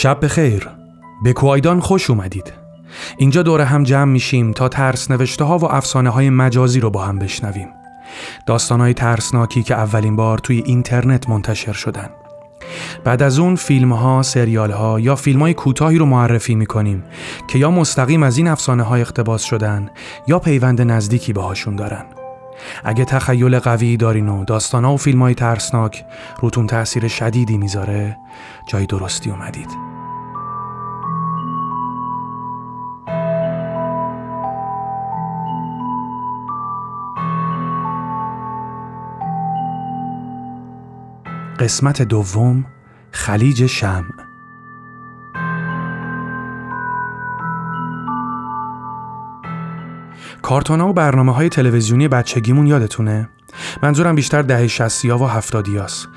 شب بخیر. به کوایدان خوش اومدید. اینجا دور هم جمع میشیم تا ترس نوشته ها و افسانه های مجازی رو با هم بشنویم. داستان های ترسناکی که اولین بار توی اینترنت منتشر شدن. بعد از اون فیلم ها، سریال ها یا فیلم های کوتاهی رو معرفی می‌کنیم که یا مستقیم از این افسانه های اقتباس شدن یا پیوند نزدیکی باهاشون دارن. اگه تخیل قوی دارین و داستان ها و فیلم های ترسناک روتون تاثیر شدیدی می‌ذاره جای درستی اومدید. قسمت دوم خلیج شمع کارتونا و برنامه های تلویزیونی بچگیمون یادتونه؟ منظورم بیشتر دهه شستی ها و هفتادی هاست.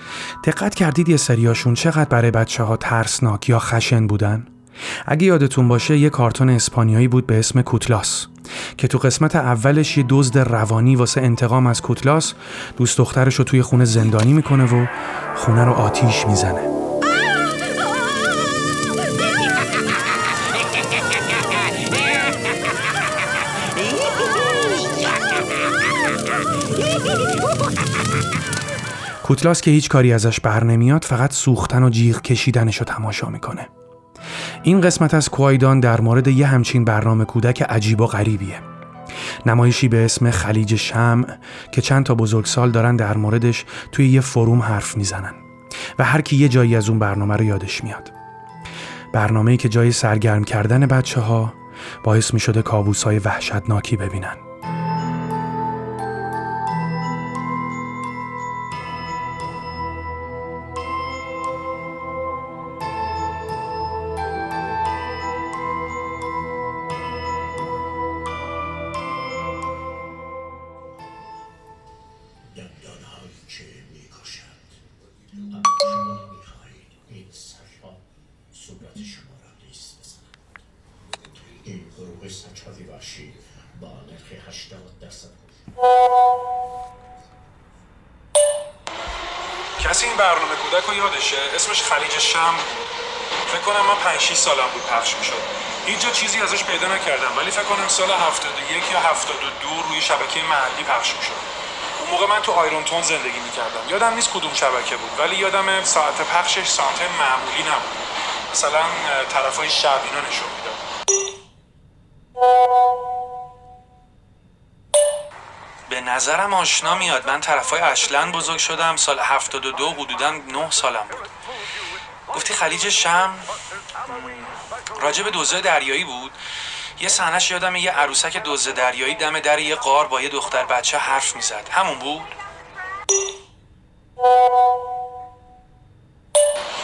دقت کردید یه سریاشون چقدر برای بچه ها ترسناک یا خشن بودن؟ اگه یادتون باشه یه کارتون اسپانیایی بود به اسم کوتلاس که تو قسمت اولش یه دزد روانی واسه انتقام از کوتلاس دوست دخترش رو توی خونه زندانی می‌کنه و خونه رو آتیش می‌زنه. کوتلاس که هیچ کاری ازش بر نمیاد فقط سوختن و جیغ کشیدنش رو تماشا می‌کنه. این قسمت از کوایدان در مورد یه همچین برنامه کودک عجیب و غریبیه. نمایشی به اسم خلیج شمع که چند تا بزرگسال دارن در موردش توی یه فروم حرف می‌زنن و هر کی یه جایی از اون برنامه رو یادش میاد. برنامه‌ای که جای سرگرم کردن بچه ها باعث می شده کابوس های وحشتناکی ببینن. برنامه کودک رو یادشه. اسمش خلیج شم بود. فکر کنم من 5 6 سالم بود پخش می‌شد. هیچ جا چیزی ازش پیدا نکردم ولی فکر کنم سال 71 یا 72 روی شبکه محلی پخش می‌شد. اون موقع من تو آیرونتون زندگی می‌کردم. یادم نیست کدوم شبکه بود ولی یادم ساعت پخشش ساعت معمولی نبود. مثلا طرفای شب اینا نشون می‌داد. نظرم آشنا میاد. من طرفای اشلن بزرگ شدم. سال 72 حدودا 9 سالم بود. گفتی خلیج شم راجب دوزه دریایی بود. یه صحنهش یادم یه عروسک دوزه دریایی دم در یه قار با یه دختر بچه حرف می‌زد. همون بود؟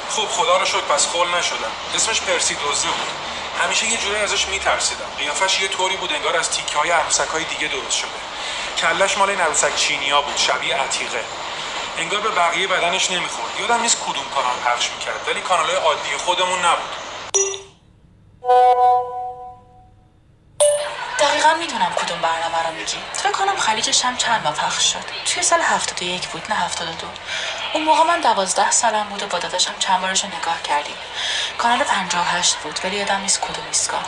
خب خدا رو شکر پس خول نشدم. اسمش پرسی دوزه بود. همیشه یه جوری ازش میترسیدم. قیافش یه طوری بود انگار از تیکه های عروسک های دیگه درست شده. کلش مال این عروسک چینیا بود شبیه عتیقه. انگار به بقیه بدنش نمی‌خورد. یادم نیست کدوم کانال پخش می‌کرد ولی کانال عادی خودمون نبود. دقیقا می‌دونم کدوم برنامه رو میگی. فکر کنم خلیجش هم چند ما پخش شد. توی سال 71 بود نه 72 اون موقع من دوازده سالم بود و با داداشم چند بارش نگاه کردیم. کانال 58 بود ولی یادم نیست کدوم ایستگاه.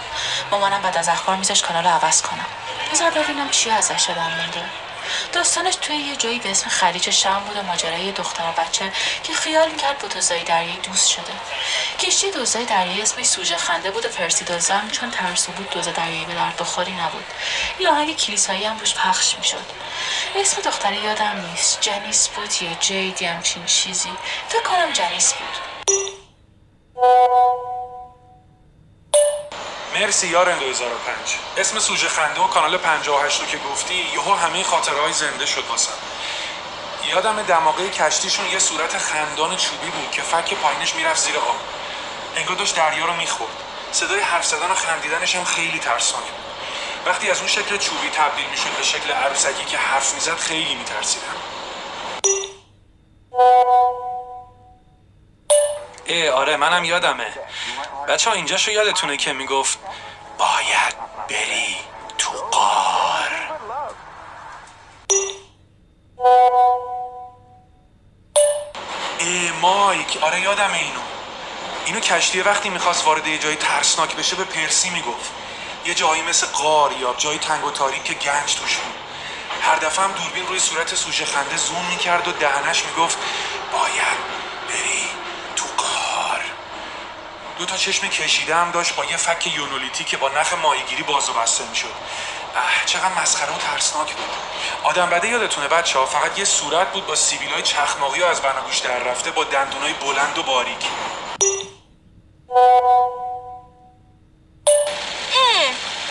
مامانم بعد از اخبار میزش کانال رو عوض کنم. بذار ببینم چی ازش یادم مونده داستانش توی یه جایی به اسم خلیج شم بود و ماجرای دختر و بچه که خیال می‌کرد با دوزای دریایی دوست شده. کشتی دوزای دریایی اسمش سوژه خنده بود و پرسی دوزم چون ترسو بود دوزه دریایی به درد بخوری نبود. یه آهنگ کلیسایی هم روش پخش می‌شد. اسم دختره یادم نیست. جنیس بود یا جیدی همچین چیزی. فکر کنم جنیس بود. مرسی یارن 2005 اسم سوژه خنده و کانال 58 رو که گفتی یهو همه خاطرهای زنده شد واسم. یادم دماغه کشتیشون یه صورت خندان چوبی بود که فک پایینش می‌رفت زیر آب. انگار داشت دریا رو می‌خورد. صدای حرف زدن و خندیدنش هم خیلی بود. وقتی از اون شکل چوبی تبدیل می‌شد به شکل عروسکی که حرف می‌زد خیلی میترسیدم. ای آره منم یادمه. بچه ها اینجاشو یادتونه که می‌گفت باید بری تو قار. ای مایک. آره یادم اینو. اینو کشتیه وقتی می‌خواست وارد یه جای ترسناک بشه به پرسی می‌گفت. یه جایی مثل قار یا جای تنگ و تاریک که گنج توش بود. هر دفعه هم دوربین روی صورت سوژه خنده زوم می‌کرد و دهنش می‌گفت باید بری تو قار دو تا چشم کشیده هم داشت با یه فک یونولیتی که با نخ ماهیگیری باز و بسته می‌شد. چقدر مسخره و ترسناک بود. آدم بده یادتونه بچه ها فقط یه صورت بود با سیبیل های چخماقی و از بناگوش در رفته با دندونای بلند و باریک.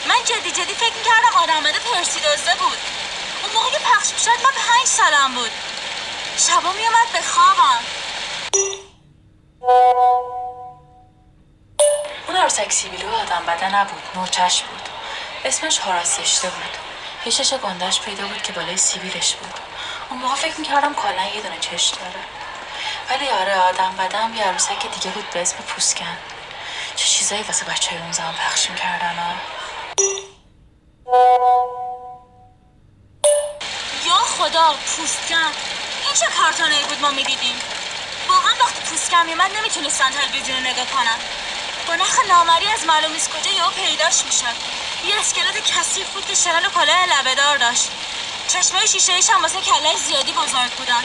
من جدی جدی فکر می‌کردم آدم بده پرسی دازده بود. اون موقع که پخش می‌شد من پنج سالم بود. شبا میومد به خوابم. اون عروسک سیبیلو آدم بده نبود نوچش بود. اسمش هاراسشته بود. پیشش گندش پیدا بود که بالای سیبیلش بود. اون موقع فکر می‌کردم کلا یه دونه چش داره. ولی آره آدم بدم یه عروسک دیگه بود به اسم پوسکن. چه چیزایی واسه بچه اون زمان پخش می‌کردن ها یا خدا پوستکن این چه کارتانه بود ما می‌دیدیم؟ واقعا وقتی پوستکن میمد نمی‌تونستن تلویزیون نگاه کنن. نخ نامری از معلوم کجا یا پیداش می‌شد یه اسکلت کثیف بود که شنل و کلاه لبهدار داشت. چشمه شیشه ایش هم واسه زیادی بزرگ بودن.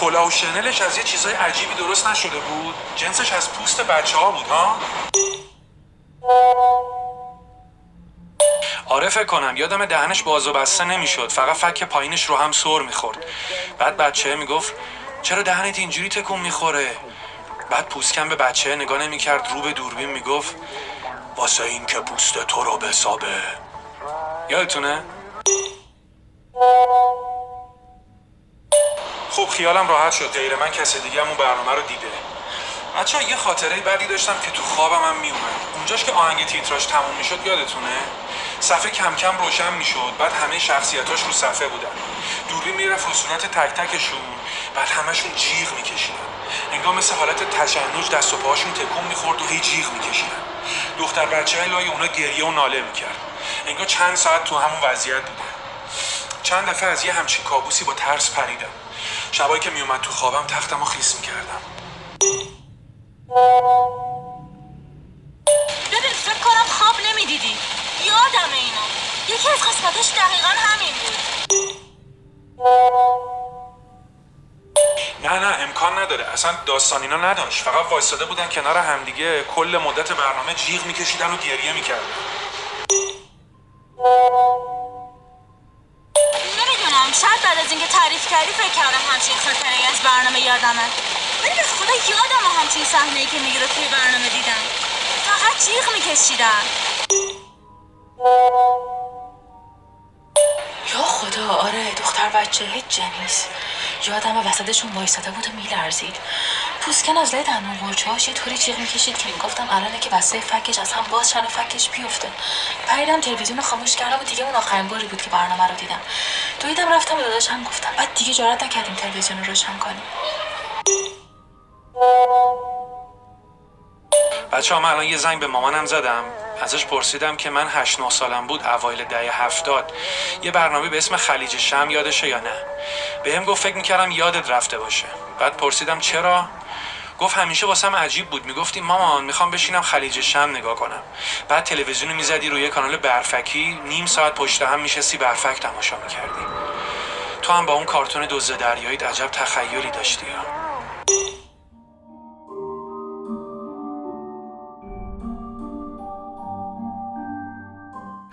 کلاه و شنلش از یه چیزای عجیبی درست نشده بود؟ جنسش از پوست بچه ها بود ها؟ آره فکر کنم. یادم دهنش باز و بسته نمی‌شد. فقط فک پایینش رو هم سر می‌خورد. بعد بچه می‌گفت چرا دهنت اینجوری تکون می‌خوره؟ بعد پوسکن به بچه نگاه نمی‌کرد رو به دوربین می‌گفت واسه این که پوست تو رو بسابه. یادتونه؟ خب خیالم راحت شد. غیر من کس دیگه همون برنامه رو دیده. بچه یه خاطره بعدی داشتم که تو خوابم هم میومد اونجاش که آهنگ تیتراش تموم می‌شد یادتونه؟ صفحه کم کم روشن می‌شد. بعد همه شخصیتاش رو صفحه بودن. دوربین می‌رفت رو صورت تک تکشون. بعد همشون جیغ میکشیدن. انگار مثل حالت تشنج دست و پاهاشون تکون می‌خورد و هی جیغ میکشیدن. دختر بچه لای اونا گریه و ناله می‌کرد. انگار چند ساعت تو همون وضعیت بوده چند دفعه از یه همچین کابوسی با ترس پریدم. شبایی که میومد تو خوابم تختم رو خیس می‌کردم. ببین فکر کنم خواب نمی‌دیدی. یادم اینو یکی از قسمتش دقیقا همین بود. نه نه امکان نداره. اصلا داستان اینا نداشت. فقط وایستاده بودن کنار همدیگه. کل مدت برنامه جیغ میکشیدن و گریه می‌کردن. نمی‌دونم. شاید بعد از اینکه تعریف کردی فکر کردم همچین خاطره از برنامه یادمه. ولی به خدا یادم همچین صحنه ای که میگی رو توی برنامه دیدم. فقط جیغ میکشیدن بچه هیچ جنیس. یادم وسطشون وایستاده بود و میلرزید. پوسکن از لای دندون قرچهاش یه طوری جیغ می‌کشید که می‌گفتم الانه که بسته فکش از هم باز شن فکش بیفته. پریدم تلویزیون خاموش کردم و دیگه اون آخرین باری بود که برنامه رو دیدم. دویدم رفتم و داداشم گفتم بعد دیگه جرات نکردیم تلویزیون رو روشن کنیم. بچه من الان یه زنگ به مامانم زدم. ازش پرسیدم که من هشت نه سالم بود اوایل دهه هفتاد. یه برنامه به اسم خلیج شم یادشه یا نه؟ به هم گفت فکر می‌کردم یادت رفته باشه. بعد پرسیدم چرا؟ گفت همیشه واسم عجیب بود. می‌گفتی مامان می‌خوام بشینم خلیج شم نگاه کنم. بعد تلویزیون می‌زدی روی کانال برفکی. نیم ساعت پشت هم میشستی برفک تماشا می‌کردی. تو هم با اون کارتون دوز دریایی عجب تخیلی داشتی ها.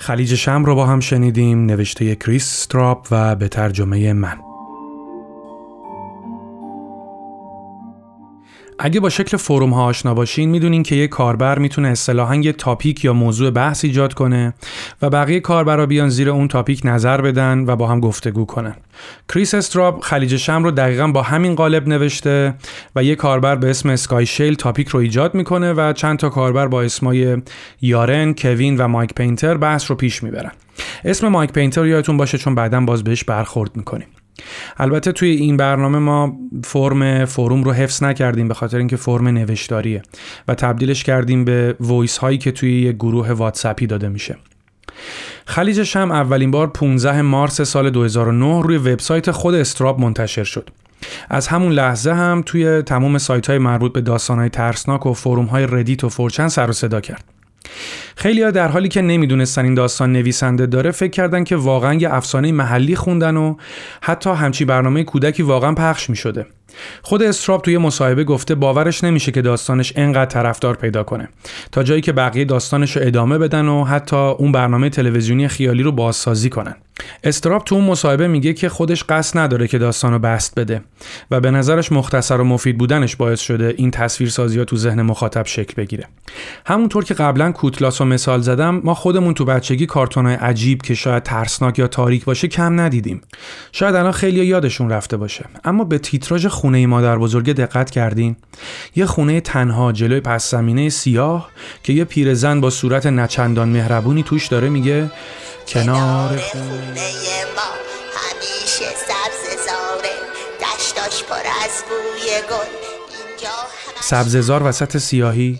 خلیج شم رو با هم شنیدیم نوشته کریس ستراپ و به ترجمه من. اگه با شکل فروم ها آشنا باشین می‌دونین که یه کاربر می‌تونه اصطلاحا یه تاپیک یا موضوع بحث ایجاد کنه و بقیه کاربرا بیان زیر اون topic نظر بدن و با هم گفتگو کنن. کریس استراب خلیج شمع رو دقیقا با همین قالب نوشته و یه کاربر به اسم اسکای شیل topic رو ایجاد می‌کنه و چند تا کاربر با اسمای یارن، کوین و مایک پینتر بحث رو پیش می‌برن. اسم مایک پینتر یادتون باشه چون بعدا باز بهش برخورد می‌کنیم. البته توی این برنامه ما فرم forum رو حفظ نکردیم به خاطر اینکه فرم نوشتاریه و تبدیلش کردیم به voice هایی که توی یک گروه واتساپی داده میشه خلیج شمع اولین بار 15 مارس سال 2009 روی وبسایت خود استراب منتشر شد از همون لحظه هم توی تمام سایت های مربوط به داستان های ترسناک و forum های Reddit و 4chan سر و صدا کرد. خیلی ها در حالی که نمی‌دونستن این داستان نویسنده داره فکر کردن که واقعا یه افسانه محلی خوندن و حتی همچی برنامه کودکی واقعا پخش می شده. خود استراب توی مصاحبه گفته باورش نمیشه که داستانش انقدر طرفدار پیدا کنه. تا جایی که بقیه داستانش رو ادامه بدن و حتی اون برنامه تلویزیونی خیالی رو بازسازی کنن. استراب تو اون مصاحبه میگه که خودش قصد نداره که داستانو بست بده و به نظرش مختصر و مفید بودنش باعث شده این تصویرسازی ها تو ذهن مخاطب شکل بگیره. همونطور که قبلا کوتلاس و مثال زدم ما خودمون تو بچگی کارتونای عجیب که شاید ترسناک یا تاریک باشه کم ندیدیم. شاید الان خیلی یادشون رفته باشه. اما به تیتراژ خونه مادر بزرگ دقت کردین. یه خونه تنها جلوی پس زمینه سیاه که یه پیرزن با صورت نچندان مهربونی توش داره میگه کنار خونه ما همیشه سبز زاره. دشتاش پر از بوی گل. سبززار وسط سیاهی؟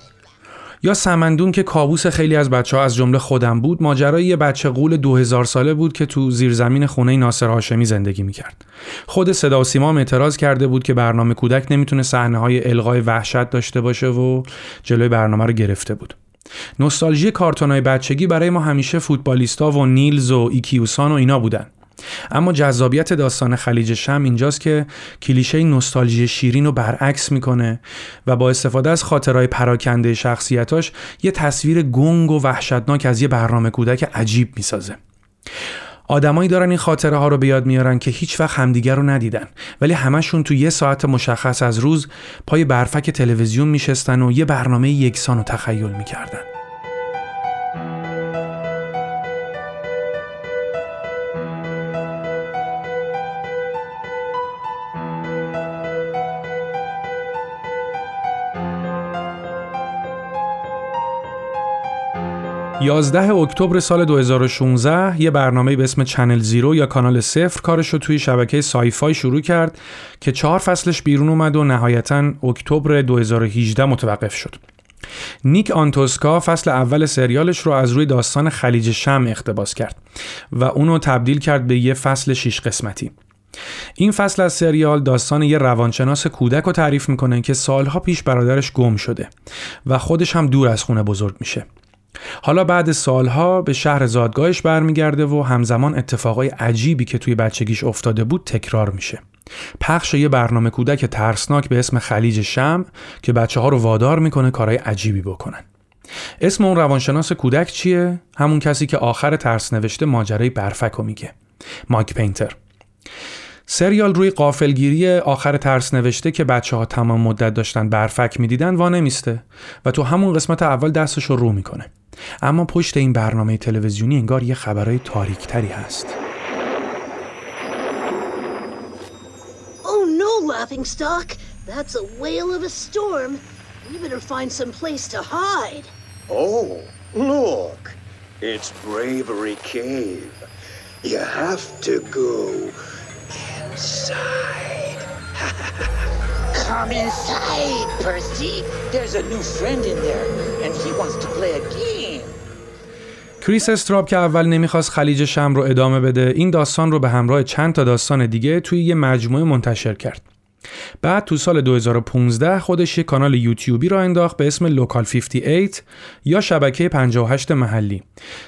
یا سمندون که کابوس خیلی از بچه ها از جمله خودم بود ماجرای یه بچه قول 2000 ساله بود که تو زیرزمین خونه ناصر هاشمی زندگی می‌کرد. خود صدا و سیما اعتراض کرده بود که برنامه کودک نمی‌تونه صحنه های الغای وحشت داشته باشه و جلوی برنامه رو گرفته بود. نوستالژی کارتونای بچگی برای ما همیشه فوتبالیستا و نیلز و ایکیوسان و اینا بودن. اما جذابیت داستان خلیج شم اینجاست که کلیشه نوستالژی شیرین رو برعکس می‌کنه و با استفاده از خاطرهای پراکنده شخصیتاش یه تصویر گنگ و وحشتناک از یه برنامه کودک عجیب می‌سازه. آدمایی دارن این خاطره ها رو به یاد میارن که هیچ وقت همدیگر رو ندیدن ولی همشون تو یه ساعت مشخص از روز پای برفک تلویزیون میشستن و یه برنامه یکسان رو تخیل می‌کردن. یازده اکتبر سال 2016 یه برنامه به اسم Channel Zero یا کانال صفر کارش رو توی شبکه Syfy شروع کرد که چهار فصلش بیرون اومد و نهایتا اکتبر 2018 متوقف شد. نیک آنتوسکا فصل اول سریالش رو از روی داستان خلیج شمع اقتباس کرد و اونو تبدیل کرد به یه فصل شیش قسمتی. این فصل از سریال داستان یه روانشناس کودک رو تعریف می‌کنه که سالها پیش برادرش گم شده و خودش هم دور از خونه بزرگ میشه. حالا بعد سالها به شهر زادگاهش برمیگرده و همزمان اتفاقای عجیبی که توی بچگیش افتاده بود تکرار میشه. پخش یه برنامه کودک ترسناک به اسم خلیج شم که بچه ها رو وادار می‌کنه کارهای عجیبی بکنن. اسم اون روانشناس کودک چیه؟ همون کسی که آخر ترس نوشته ماجرای برفک رو میگه. مایک پینتر. سریال روی قافلگیری آخر ترس نوشته که بچه ها تمام مدت داشتن برفک می‌دیدن وا نمیسته و تو همون قسمت اول دستش رو رو می‌کنه. اما پشت این برنامه تلویزیونی انگار یه خبرهای تاریکتری هست Oh no, laughing stock. That's a whale of a storm. We better find some place to hide. Oh, look. It's Bravery Cave. You have to go inside. Come inside, Percy. There's a new friend in there, and he wants to play a game. کریس استراب که اول نمی‌خواست خلیج شمع رو ادامه بده این داستان رو به همراه چند تا داستان دیگه توی یه مجموعه منتشر کرد. بعد تو سال 2015 خودش یه کانال یوتیوبی راه انداخت به اسم Local 58 یا شبکه 58 محلی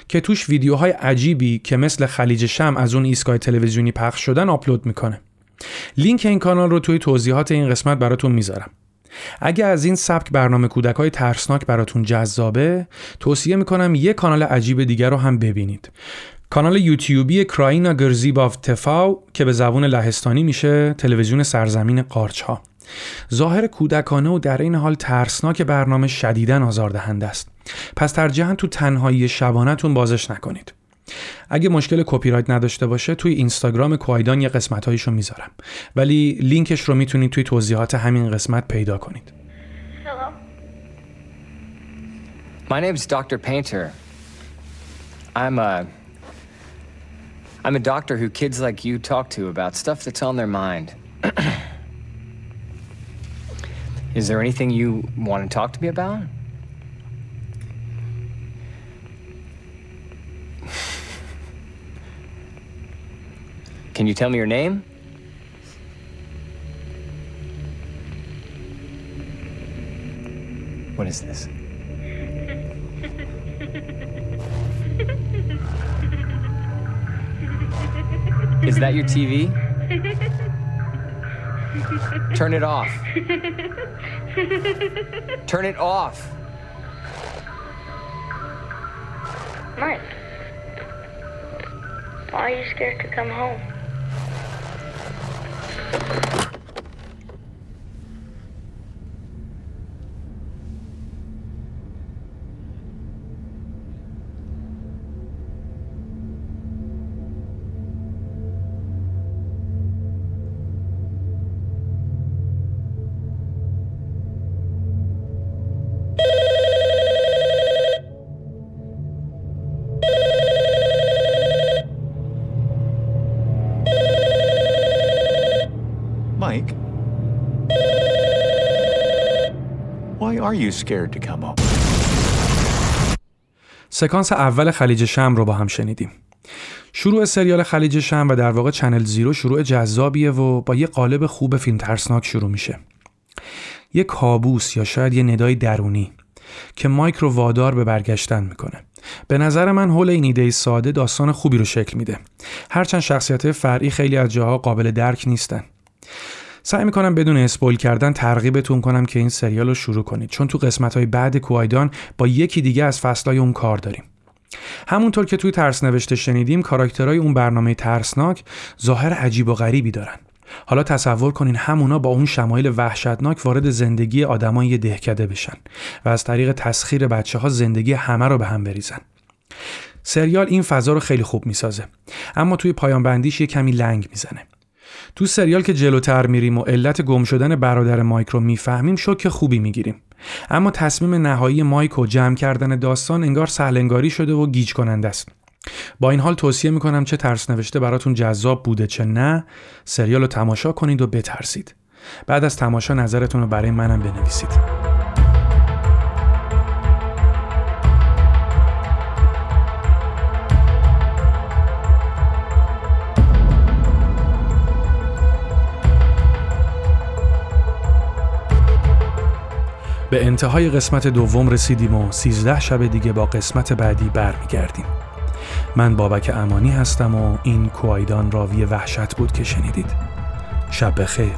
که توش ویدیوهای عجیبی که مثل خلیج شمع از اون ایستگاه تلویزیونی پخش شدن آپلود می‌کنه. لینک این کانال رو توی توضیحات این قسمت براتون می‌ذارم. اگه از این سبک برنامه کودک های ترسناک براتون جذابه توصیه می‌کنم یه کانال عجیب دیگر رو هم ببینید. کانال یوتیوبی کراینا گرزیباف تفاو که به زبون لهستانی میشه تلویزیون سرزمین قارچ ها ظاهر کودکانه و در این حال ترسناک برنامه شدیدن آزاردهنده است. پس ترجیحاً تو تنهایی شبانهتون بازش نکنید. اگه مشکل کپی رایت نداشته باشه توی اینستاگرام کوایدان یه قسمت می‌ذارم ولی لینکش رو می‌تونید توی توضیحات همین قسمت پیدا کنید Hello. My name's Dr. Painter. I'm a I'm a doctor who kids like you talk to about stuff that's on their mind. Is there anything you want to talk to me about? Can you tell me your name? What is this? Is that your TV? Turn it off. Turn it off. Mike, why are you scared to come home? Are you scared to come home? سکانس اول خلیج شم رو با هم شنیدیم. شروع سریال خلیج شم و در واقع چنل زیرو شروع جذابیه و با یه قالب خوب فیلم ترسناک شروع میشه. یه کابوس یا شاید یه ندای درونی که مایک رو وادار به برگشتن می‌کنه. به نظر من حول این ایده ساده داستان خوبی رو شکل میده. هرچند شخصیت فرعی خیلی از جاها قابل درک نیستن. سعی می‌کنم بدون اسپول کردن ترغیبتون کنم که این سریال رو شروع کنید. چون تو قسمت های بعد کوایدان با یکی دیگه از فصلهای اون کار داریم. همونطور که توی ترس نوشته شنیدیم کاراکترهای اون برنامه ترسناک ظاهر عجیب و غریبی دارن. حالا تصور کنین همونا با اون شمایل وحشتناک وارد زندگی آدمای دهکده بشن و از طریق تسخیر بچه ها زندگی همه رو به هم بریزن. سریال این فضا رو خیلی خوب می‌سازه اما توی پایان بندیش یه کمی لنگ می‌زنه. تو سریال که جلوتر میریم و علت گم شدن برادر مایک رو می‌فهمیم شوک خوبی می‌گیریم. اما تصمیم نهایی مایک و جمع کردن داستان انگار سهلنگاری شده و گیج کننده است. با این حال توصیه می‌کنم چه ترس نوشته براتون جذاب بوده چه نه سریال رو تماشا کنید و بترسید. بعد از تماشا نظرتون رو برای منم بنویسید. به انتهای قسمت دوم رسیدیم و 13 شب دیگه با قسمت بعدی برمیگردیم. من بابک امانی هستم و این کوایدان راوی وحشت بود که شنیدید. شب بخیر.